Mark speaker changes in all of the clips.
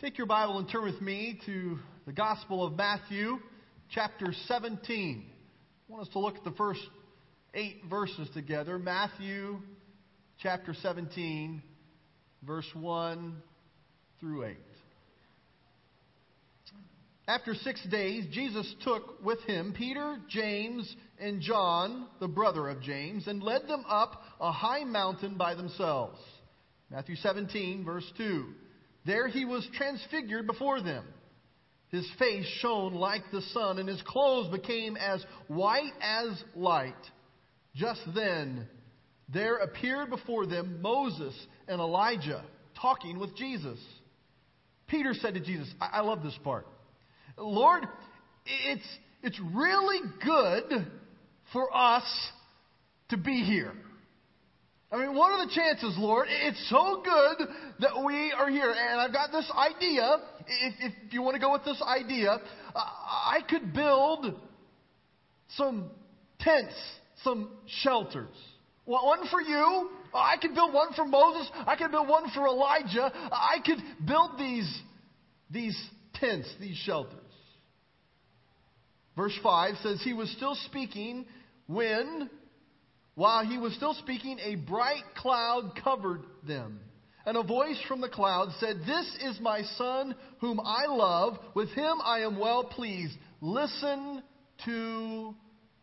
Speaker 1: Take your Bible and turn with me to the Gospel of Matthew, chapter 17. I want us to look at the first eight verses together. Matthew, chapter 17, verse 1 through 8. After six days, Jesus took with him Peter, James, and John, the brother of James, and led them up a high mountain by themselves. Matthew 17, verse 2. There he was transfigured before them. His face shone like the sun, and his clothes became as white as light. Just then, there appeared before them Moses and Elijah talking with Jesus. Peter said to Jesus, I, I love this part. Lord, it's, it's really good for us to be here. I mean, what are the chances, Lord? It's so good that we are here. And I've got this idea. If, if you want to go with this idea, I could build some tents, some shelters. One for you. I could build one for Moses. I could build one for Elijah. I could build these, these tents, these shelters. Verse 5 says, He was still speaking when while he was still speaking, a bright cloud covered them. And a voice from the cloud said, This is my son whom I love. With him I am well pleased. Listen to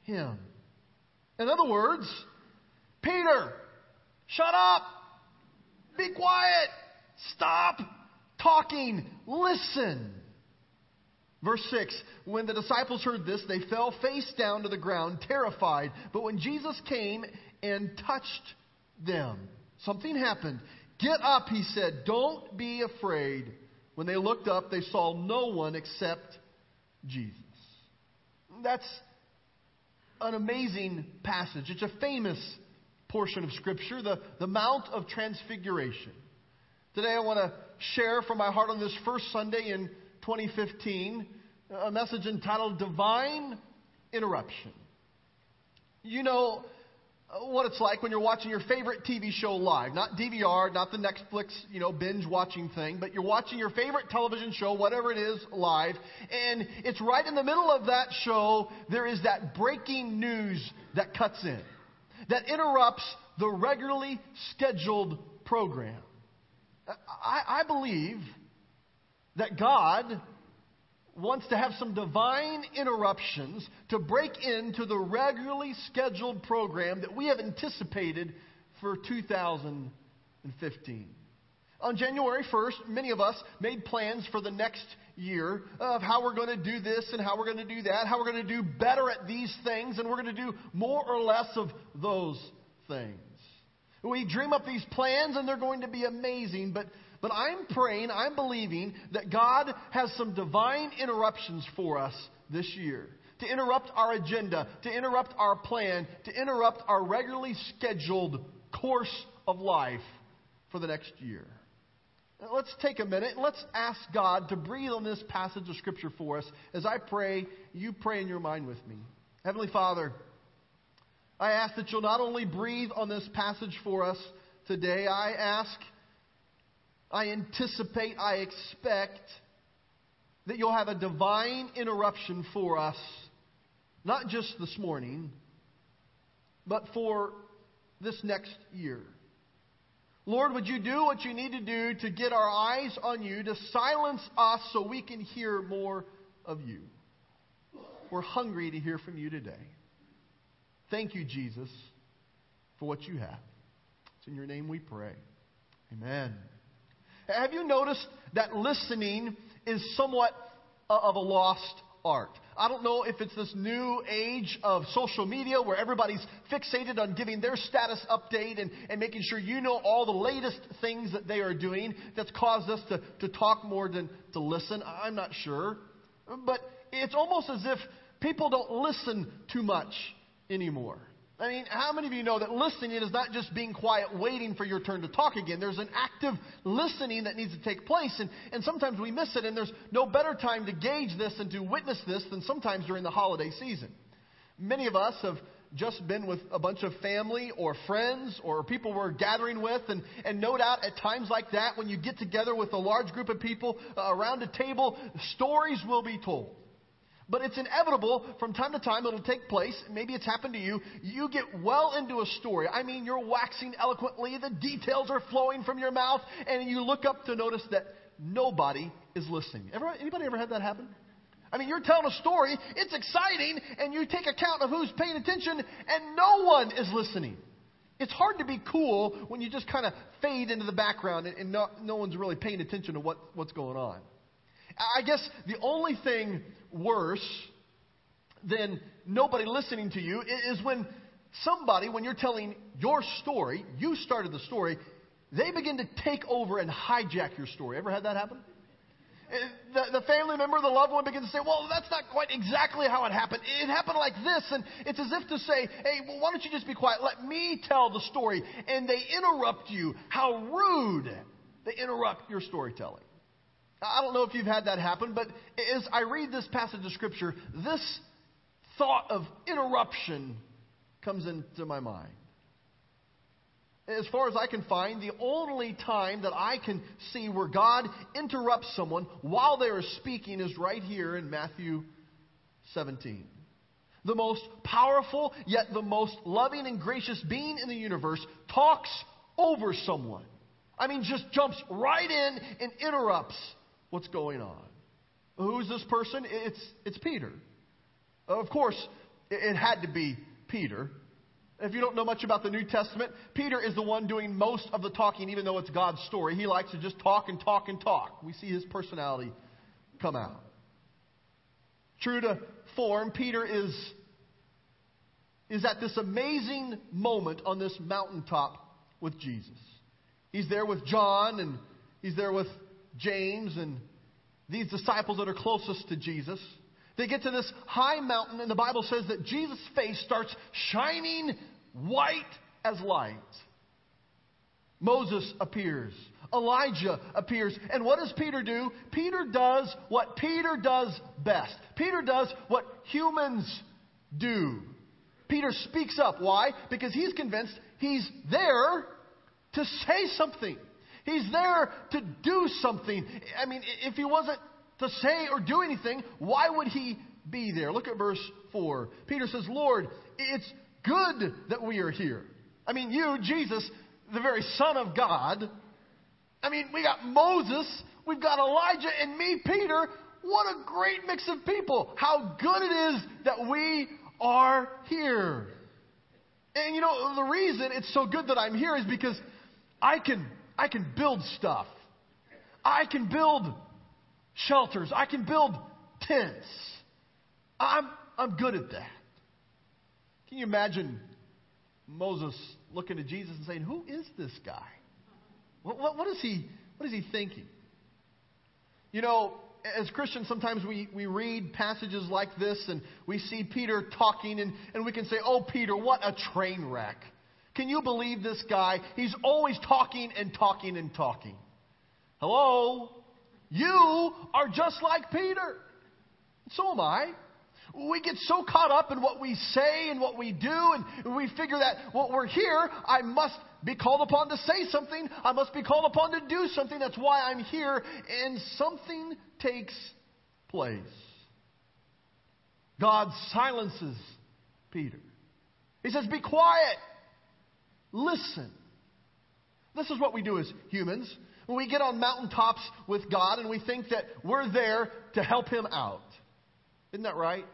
Speaker 1: him. In other words, Peter, shut up. Be quiet. Stop talking. Listen. Verse 6 When the disciples heard this, they fell face down to the ground, terrified. But when Jesus came and touched them, something happened. Get up, he said. Don't be afraid. When they looked up, they saw no one except Jesus. That's an amazing passage. It's a famous portion of Scripture, the, the Mount of Transfiguration. Today I want to share from my heart on this first Sunday in 2015 a message entitled Divine Interruption. You know uh, what it's like when you're watching your favorite TV show live, not DVR, not the Netflix, you know, binge watching thing, but you're watching your favorite television show, whatever it is, live, and it's right in the middle of that show, there is that breaking news that cuts in, that interrupts the regularly scheduled program. I, I believe that God wants to have some divine interruptions to break into the regularly scheduled program that we have anticipated for 2015. On January 1st, many of us made plans for the next year of how we're going to do this and how we're going to do that, how we're going to do better at these things, and we're going to do more or less of those things. We dream up these plans and they're going to be amazing, but but I'm praying, I'm believing that God has some divine interruptions for us this year. To interrupt our agenda, to interrupt our plan, to interrupt our regularly scheduled course of life for the next year. Let's take a minute and let's ask God to breathe on this passage of Scripture for us. As I pray, you pray in your mind with me. Heavenly Father, I ask that you'll not only breathe on this passage for us today, I ask I anticipate, I expect that you'll have a divine interruption for us, not just this morning, but for this next year. Lord, would you do what you need to do to get our eyes on you, to silence us so we can hear more of you? We're hungry to hear from you today. Thank you, Jesus, for what you have. It's in your name we pray. Amen. Have you noticed that listening is somewhat of a lost art? I don't know if it's this new age of social media where everybody's fixated on giving their status update and, and making sure you know all the latest things that they are doing that's caused us to, to talk more than to listen. I'm not sure. But it's almost as if people don't listen too much anymore. I mean, how many of you know that listening is not just being quiet, waiting for your turn to talk again? There's an active listening that needs to take place, and, and sometimes we miss it, and there's no better time to gauge this and to witness this than sometimes during the holiday season. Many of us have just been with a bunch of family or friends or people we're gathering with. And, and no doubt at times like that, when you get together with a large group of people uh, around a table, stories will be told. But it's inevitable from time to time it'll take place. Maybe it's happened to you. You get well into a story. I mean, you're waxing eloquently, the details are flowing from your mouth, and you look up to notice that nobody is listening. Ever, anybody ever had that happen? I mean, you're telling a story, it's exciting, and you take account of who's paying attention, and no one is listening. It's hard to be cool when you just kind of fade into the background and, and no, no one's really paying attention to what, what's going on. I guess the only thing worse than nobody listening to you is when somebody, when you're telling your story, you started the story, they begin to take over and hijack your story. Ever had that happen? Eh, the, the family member, the loved one begins to say, Well, that's not quite exactly how it happened. It happened like this. And it's as if to say, Hey, well, why don't you just be quiet? Let me tell the story. And they interrupt you. How rude. They interrupt your storytelling. I don't know if you've had that happen, but as I read this passage of Scripture, this thought of interruption comes into my mind. As far as I can find, the only time that I can see where God interrupts someone while they are speaking is right here in Matthew 17. The most powerful, yet the most loving and gracious being in the universe talks over someone. I mean, just jumps right in and interrupts what's going on. Who's this person? It's, it's Peter. Of course, it had to be Peter. If you don't know much about the New Testament, Peter is the one doing most of the talking, even though it's God's story. He likes to just talk and talk and talk. We see his personality come out. True to form, Peter is, is at this amazing moment on this mountaintop with Jesus. He's there with John and he's there with James and these disciples that are closest to Jesus. They get to this high mountain, and the Bible says that Jesus' face starts shining white as light. Moses appears. Elijah appears. And what does Peter do? Peter does what Peter does best. Peter does what humans do. Peter speaks up. Why? Because he's convinced he's there to say something. He's there to do something. I mean, if he wasn't to say or do anything, why would he be there? Look at verse 4. Peter says, Lord, it's good that we are here. I mean, you, Jesus, the very Son of God. I mean, we got Moses, we've got Elijah, and me, Peter. What a great mix of people. How good it is that we are here. And you know, the reason it's so good that I'm here is because I can I can build stuff. I can build shelters. I can build tents. I'm, I'm good at that. Can you imagine Moses looking at Jesus and saying, Who is this guy? What, what, what, is, he, what is he thinking? You know, as Christians, sometimes we, we read passages like this and we see Peter talking, and, and we can say, Oh, Peter, what a train wreck. Can you believe this guy? He's always talking and talking and talking. Hello? You are just like Peter. So am I. We get so caught up in what we say and what we do, and we figure that well, we're here. I must be called upon to say something. I must be called upon to do something. That's why I'm here. And something takes place. God silences Peter. He says, Be quiet. Listen. This is what we do as humans. When we get on mountaintops with God and we think that we're there to help Him out. Isn't that right?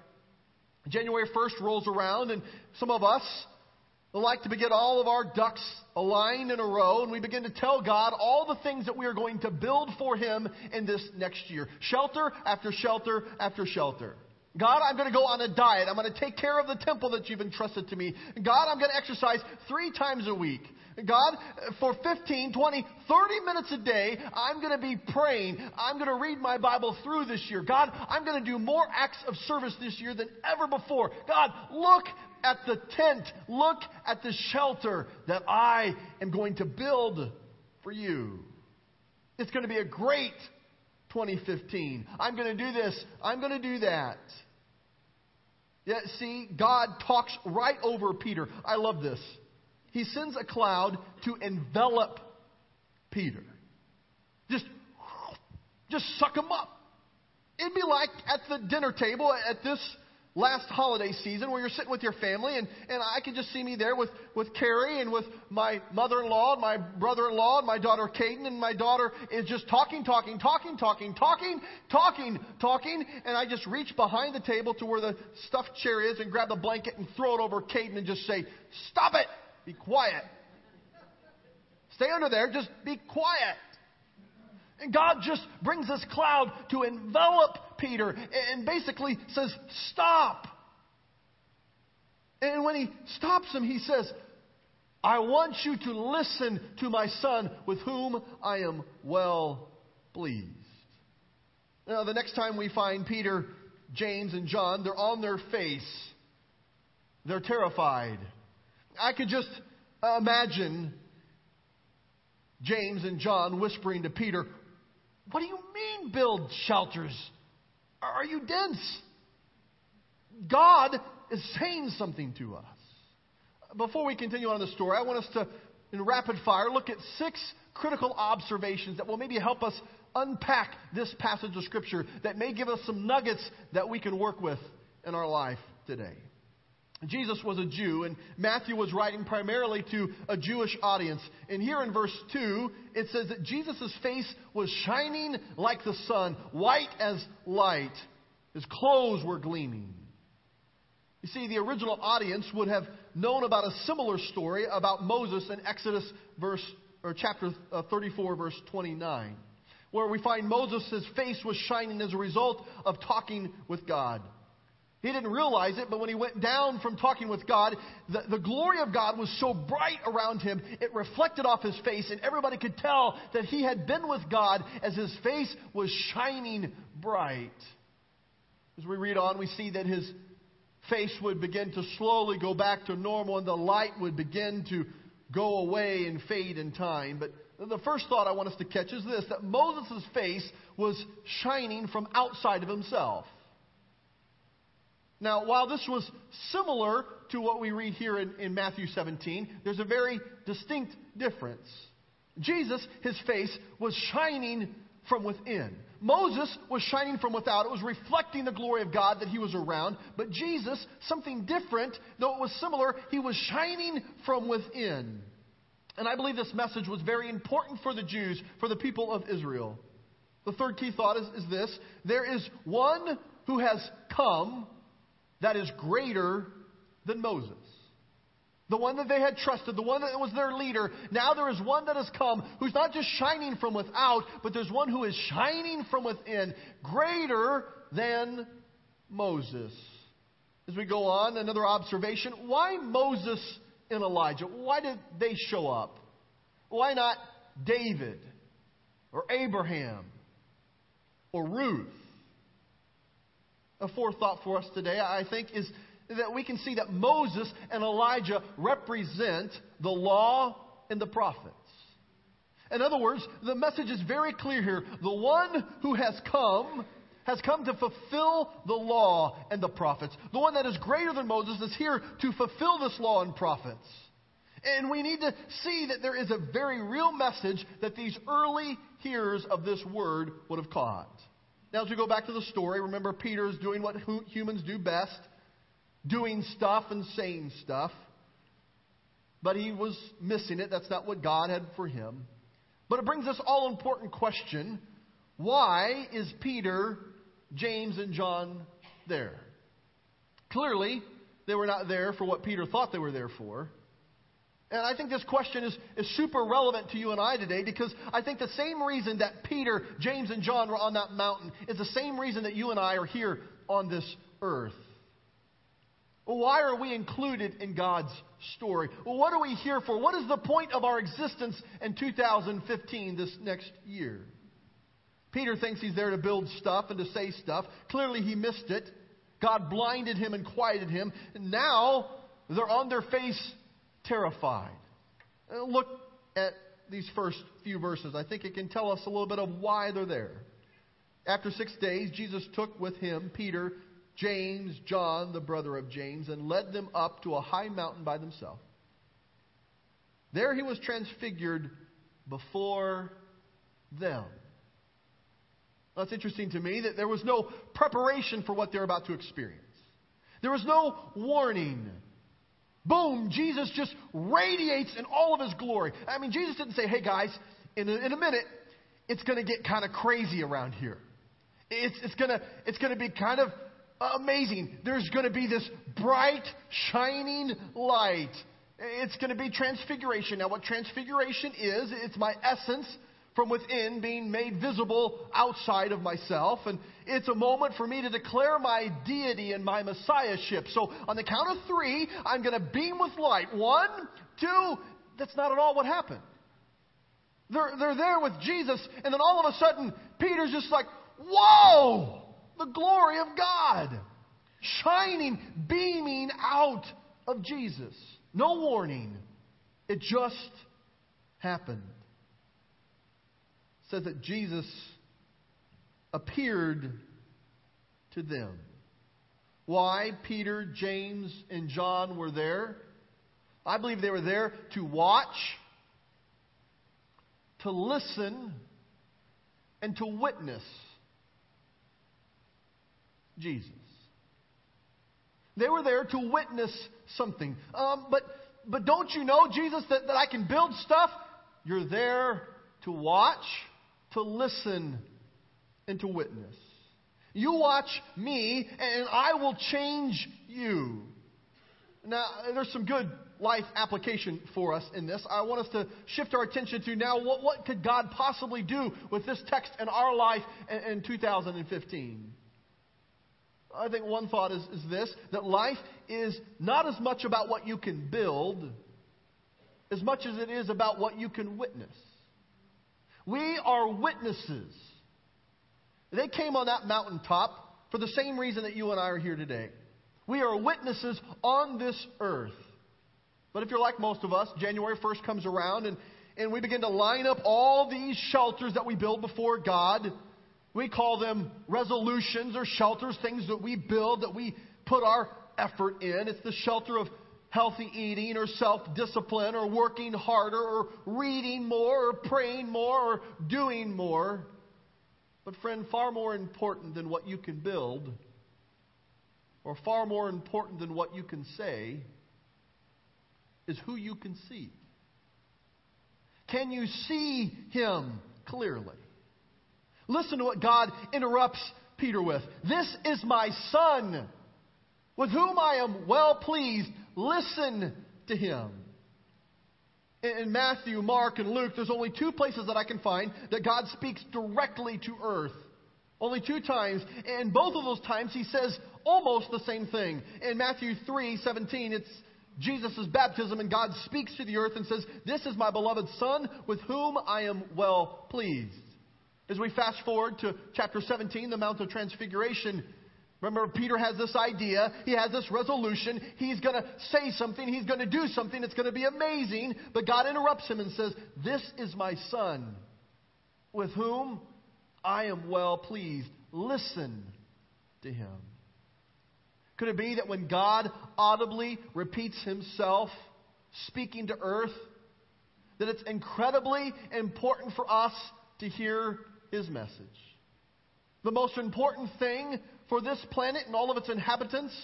Speaker 1: January 1st rolls around, and some of us like to get all of our ducks aligned in a row, and we begin to tell God all the things that we are going to build for Him in this next year shelter after shelter after shelter. God, I'm going to go on a diet. I'm going to take care of the temple that you've entrusted to me. God, I'm going to exercise three times a week. God, for 15, 20, 30 minutes a day, I'm going to be praying. I'm going to read my Bible through this year. God, I'm going to do more acts of service this year than ever before. God, look at the tent. Look at the shelter that I am going to build for you. It's going to be a great 2015. I'm going to do this. I'm going to do that. Yeah, see, God talks right over Peter. I love this. He sends a cloud to envelop Peter. Just, just suck him up. It'd be like at the dinner table at this last holiday season where you're sitting with your family, and, and I can just see me there with, with Carrie and with my mother in law, and my brother in law, and my daughter Caden, and my daughter is just talking, talking, talking, talking, talking, talking, talking, and I just reach behind the table to where the stuffed chair is and grab the blanket and throw it over Caden and just say, Stop it! Be quiet. Stay under there, just be quiet. And God just brings this cloud to envelop Peter and basically says, Stop. And when he stops him, he says, I want you to listen to my son with whom I am well pleased. Now, the next time we find Peter, James, and John, they're on their face. They're terrified. I could just imagine James and John whispering to Peter, what do you mean build shelters? Are you dense? God is saying something to us. Before we continue on the story, I want us to, in rapid fire, look at six critical observations that will maybe help us unpack this passage of Scripture that may give us some nuggets that we can work with in our life today. Jesus was a Jew, and Matthew was writing primarily to a Jewish audience. And here in verse 2, it says that Jesus' face was shining like the sun, white as light. His clothes were gleaming. You see, the original audience would have known about a similar story about Moses in Exodus verse, or chapter uh, 34, verse 29, where we find Moses' face was shining as a result of talking with God. He didn't realize it, but when he went down from talking with God, the, the glory of God was so bright around him, it reflected off his face, and everybody could tell that he had been with God as his face was shining bright. As we read on, we see that his face would begin to slowly go back to normal, and the light would begin to go away and fade in time. But the first thought I want us to catch is this that Moses' face was shining from outside of himself. Now, while this was similar to what we read here in, in, Matthew 17, there's a very distinct difference. Jesus, his face, was shining from within. Moses was shining from without. It was reflecting the glory of God that he was around. But Jesus, something different, though it was similar, he was shining from within. And I believe this message was very important for the Jews, for the people of Israel. The third key thought is, is this there is one who has come that is greater than Moses. The one that they had trusted, the one that was their leader. Now there is one that has come who's not just shining from without, but there's one who is shining from within, greater than Moses. As we go on, another observation why Moses and Elijah? Why did they show up? Why not David or Abraham or Ruth? A fourth thought for us today, I think, is that we can see that Moses and Elijah represent the law and the prophets. In other words, the message is very clear here. The one who has come has come to fulfill the law and the prophets. The one that is greater than Moses is here to fulfill this law and prophets. And we need to see that there is a very real message that these early hearers of this word would have caught. Now, as we go back to the story, remember Peter is doing what humans do best doing stuff and saying stuff. But he was missing it. That's not what God had for him. But it brings us all important question why is Peter, James, and John there? Clearly, they were not there for what Peter thought they were there for. And I think this question is, is super relevant to you and I today because I think the same reason that Peter, James, and John were on that mountain is the same reason that you and I are here on this earth. Why are we included in God's story? What are we here for? What is the point of our existence in 2015, this next year? Peter thinks he's there to build stuff and to say stuff. Clearly, he missed it. God blinded him and quieted him. And now they're on their face terrified. Uh, look at these first few verses. I think it can tell us a little bit of why they're there. After six days, Jesus took with him Peter, James, John, the brother of James, and led them up to a high mountain by themselves. There he was transfigured before them. That's interesting to me that there was no preparation for what they're about to experience. There was no warning. Boom, Jesus just radiates in all of his glory. I mean, Jesus didn't say, hey guys, in a, in a minute, it's going to get kind of crazy around here. It's, it's going to it's gonna be kind of amazing. There's going to be this bright, shining light. It's going to be transfiguration. Now, what transfiguration is, it's my essence from within being made visible outside of myself. And it's a moment for me to declare my deity and my messiahship. So, on the count of three, I'm going to beam with light. One, two, that's not at all what happened. They're, they're there with Jesus, and then all of a sudden, Peter's just like, Whoa! The glory of God shining, beaming out of Jesus. No warning. It just happened. Says that Jesus appeared to them. Why Peter, James, and John were there? I believe they were there to watch, to listen, and to witness Jesus. They were there to witness something. Um, but, but don't you know, Jesus, that, that I can build stuff? You're there to watch, to listen, and to witness. You watch me, and I will change you. Now, there's some good life application for us in this. I want us to shift our attention to now what, what could God possibly do with this text in our life in, in 2015? I think one thought is, is this that life is not as much about what you can build as much as it is about what you can witness. We are witnesses. They came on that mountaintop for the same reason that you and I are here today. We are witnesses on this earth. But if you're like most of us, January 1st comes around and, and we begin to line up all these shelters that we build before God we call them resolutions or shelters, things that we build, that we put our effort in. It's the shelter of healthy eating or self discipline or working harder or reading more or praying more or doing more. But, friend, far more important than what you can build, or far more important than what you can say, is who you can see. Can you see Him clearly? Listen to what God interrupts Peter with. This is my son, with whom I am well pleased. Listen to him. In Matthew, Mark, and Luke, there's only two places that I can find that God speaks directly to earth. Only two times. And both of those times he says almost the same thing. In Matthew 3 17, it's Jesus' baptism, and God speaks to the earth and says, This is my beloved Son, with whom I am well pleased. As we fast forward to chapter 17, the Mount of Transfiguration, remember Peter has this idea, he has this resolution, he's going to say something, he's going to do something, it's going to be amazing, but God interrupts him and says, This is my son, with whom I am well pleased. Listen to him. Could it be that when God audibly repeats himself, speaking to earth, that it's incredibly important for us to hear his message. The most important thing for this planet and all of its inhabitants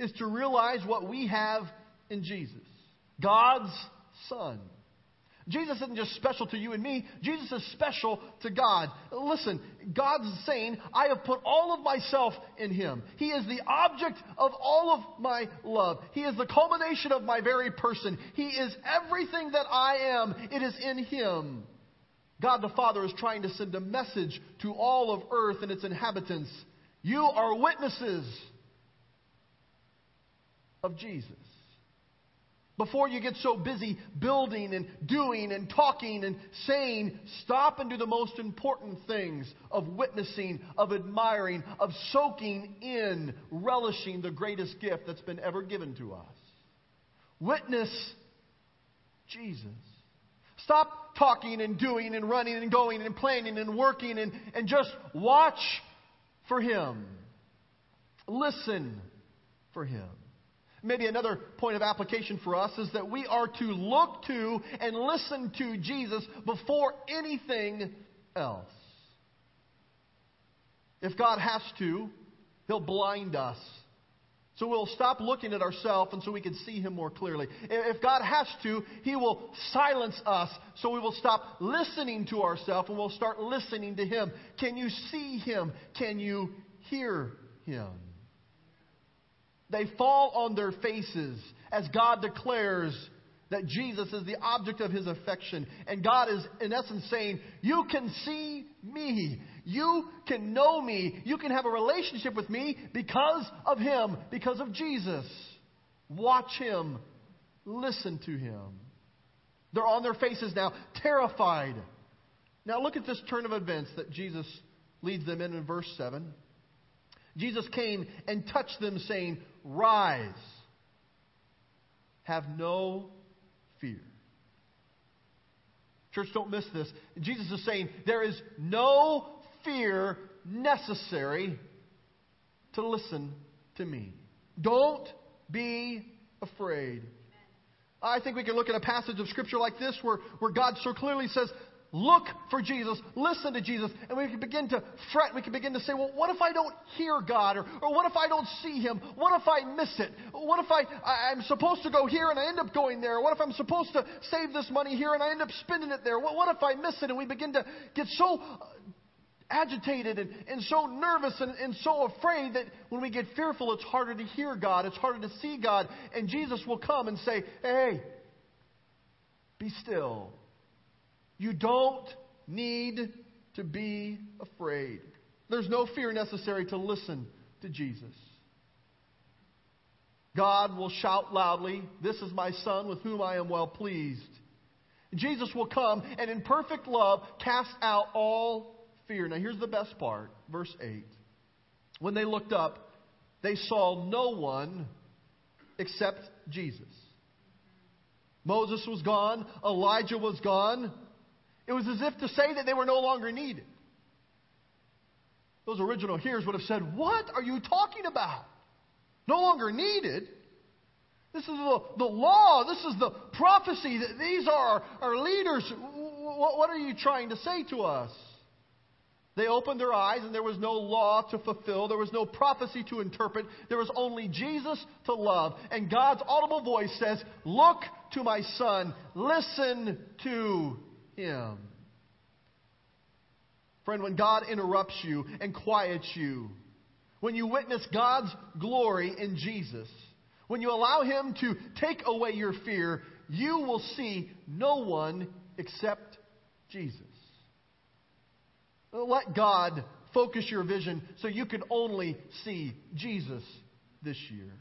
Speaker 1: is to realize what we have in Jesus God's Son. Jesus isn't just special to you and me, Jesus is special to God. Listen, God's saying, I have put all of myself in Him. He is the object of all of my love. He is the culmination of my very person. He is everything that I am. It is in Him. God the Father is trying to send a message to all of earth and its inhabitants. You are witnesses of Jesus. Before you get so busy building and doing and talking and saying, stop and do the most important things of witnessing, of admiring, of soaking in, relishing the greatest gift that's been ever given to us. Witness Jesus. Stop talking and doing and running and going and planning and working and, and just watch for Him. listen for him. Maybe another point of application for us is that we are to look to and listen to Jesus before anything else. If God has to, He'll blind us. So we'll stop looking at ourselves and so we can see Him more clearly. If God has to, He will silence us so we will stop listening to ourselves and we'll start listening to Him. Can you see Him? Can you hear Him? They fall on their faces as God declares that Jesus is the object of his affection. And God is, in essence, saying, You can see me. You can know me. You can have a relationship with me because of him, because of Jesus. Watch him. Listen to him. They're on their faces now, terrified. Now, look at this turn of events that Jesus leads them in in verse 7. Jesus came and touched them, saying, Rise. Have no fear. Church, don't miss this. Jesus is saying there is no fear necessary to listen to me. Don't be afraid. I think we can look at a passage of Scripture like this where, where God so clearly says, look for Jesus, listen to Jesus, and we can begin to fret. We can begin to say, well, what if I don't hear God? Or, or what if I don't see Him? What if I miss it? What if I, I, am supposed to go here and I end up going there? What if I'm supposed to save this money here and I end up spending it there? What, what if I miss it? And we begin to get so agitated and, and so nervous and, and so afraid that when we get fearful, it's harder to hear God. It's harder to see God. And Jesus will come and say, hey, be still you don't need to be afraid. There's no fear necessary to listen to Jesus. God will shout loudly, This is my Son with whom I am well pleased. Jesus will come and in perfect love cast out all fear. Now, here's the best part. Verse 8. When they looked up, they saw no one except Jesus. Moses was gone, Elijah was gone, it was as if to say that they were no longer needed. Those original hearers would have said, What are you talking about? No longer needed? This is the, the law. This is the prophecy. These are our leaders. What, what are you trying to say to us? They opened their eyes, and there was no law to fulfill. There was no prophecy to interpret. There was only Jesus to love. And God's audible voice says, Look to my son. Listen to him. Friend, when God interrupts you and quiets you, when you witness God's glory in Jesus, when you allow Him to take away your fear, you will see no one except Jesus. Let God focus your vision so you can only see Jesus this year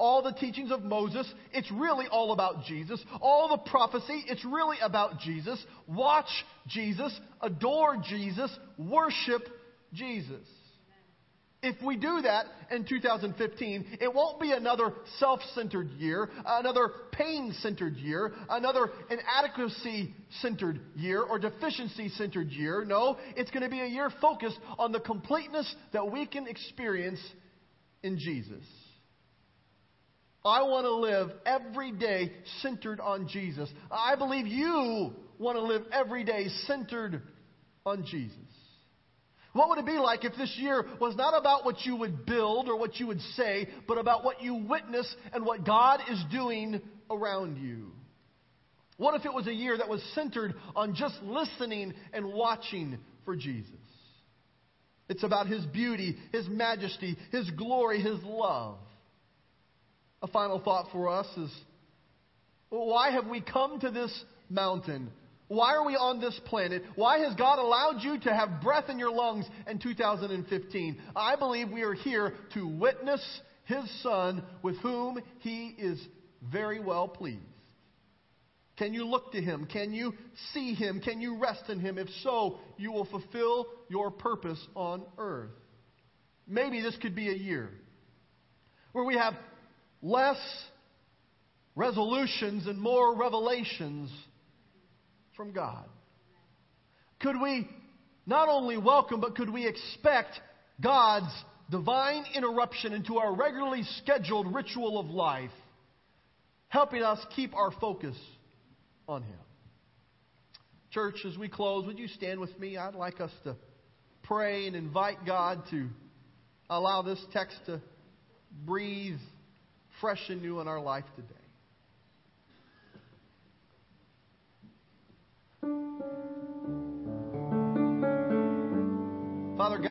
Speaker 1: all the teachings of Moses, it's really all about Jesus. All the prophecy, it's really about Jesus. Watch Jesus, adore Jesus, worship Jesus. If we do that in 2015, it won't be another self centered year, another pain centered year, another inadequacy centered year, or deficiency centered year. No, it's going to be a year focused on the completeness that we can experience in Jesus. I want to live every day centered on Jesus. I believe you want to live every day centered on Jesus. What would it be like if this year was not about what you would build or what you would say, but about what you witness and what God is doing around you? What if it was a year that was centered on just listening and watching for Jesus? It's about His beauty, His majesty, His glory, His love. A final thought for us is why have we come to this mountain? Why are we on this planet? Why has God allowed you to have breath in your lungs in 2015? I believe we are here to witness His Son with whom He is very well pleased. Can you look to Him? Can you see Him? Can you rest in Him? If so, you will fulfill your purpose on earth. Maybe this could be a year where we have less resolutions and more revelations from God? Could we not only welcome, but could we expect God's divine interruption into our regularly scheduled ritual of life, helping us keep our focus on Him. Church, as we close, would you stand with me? I'd like us to pray and invite God to allow this text to breathe fresh and new in our life today. Father God,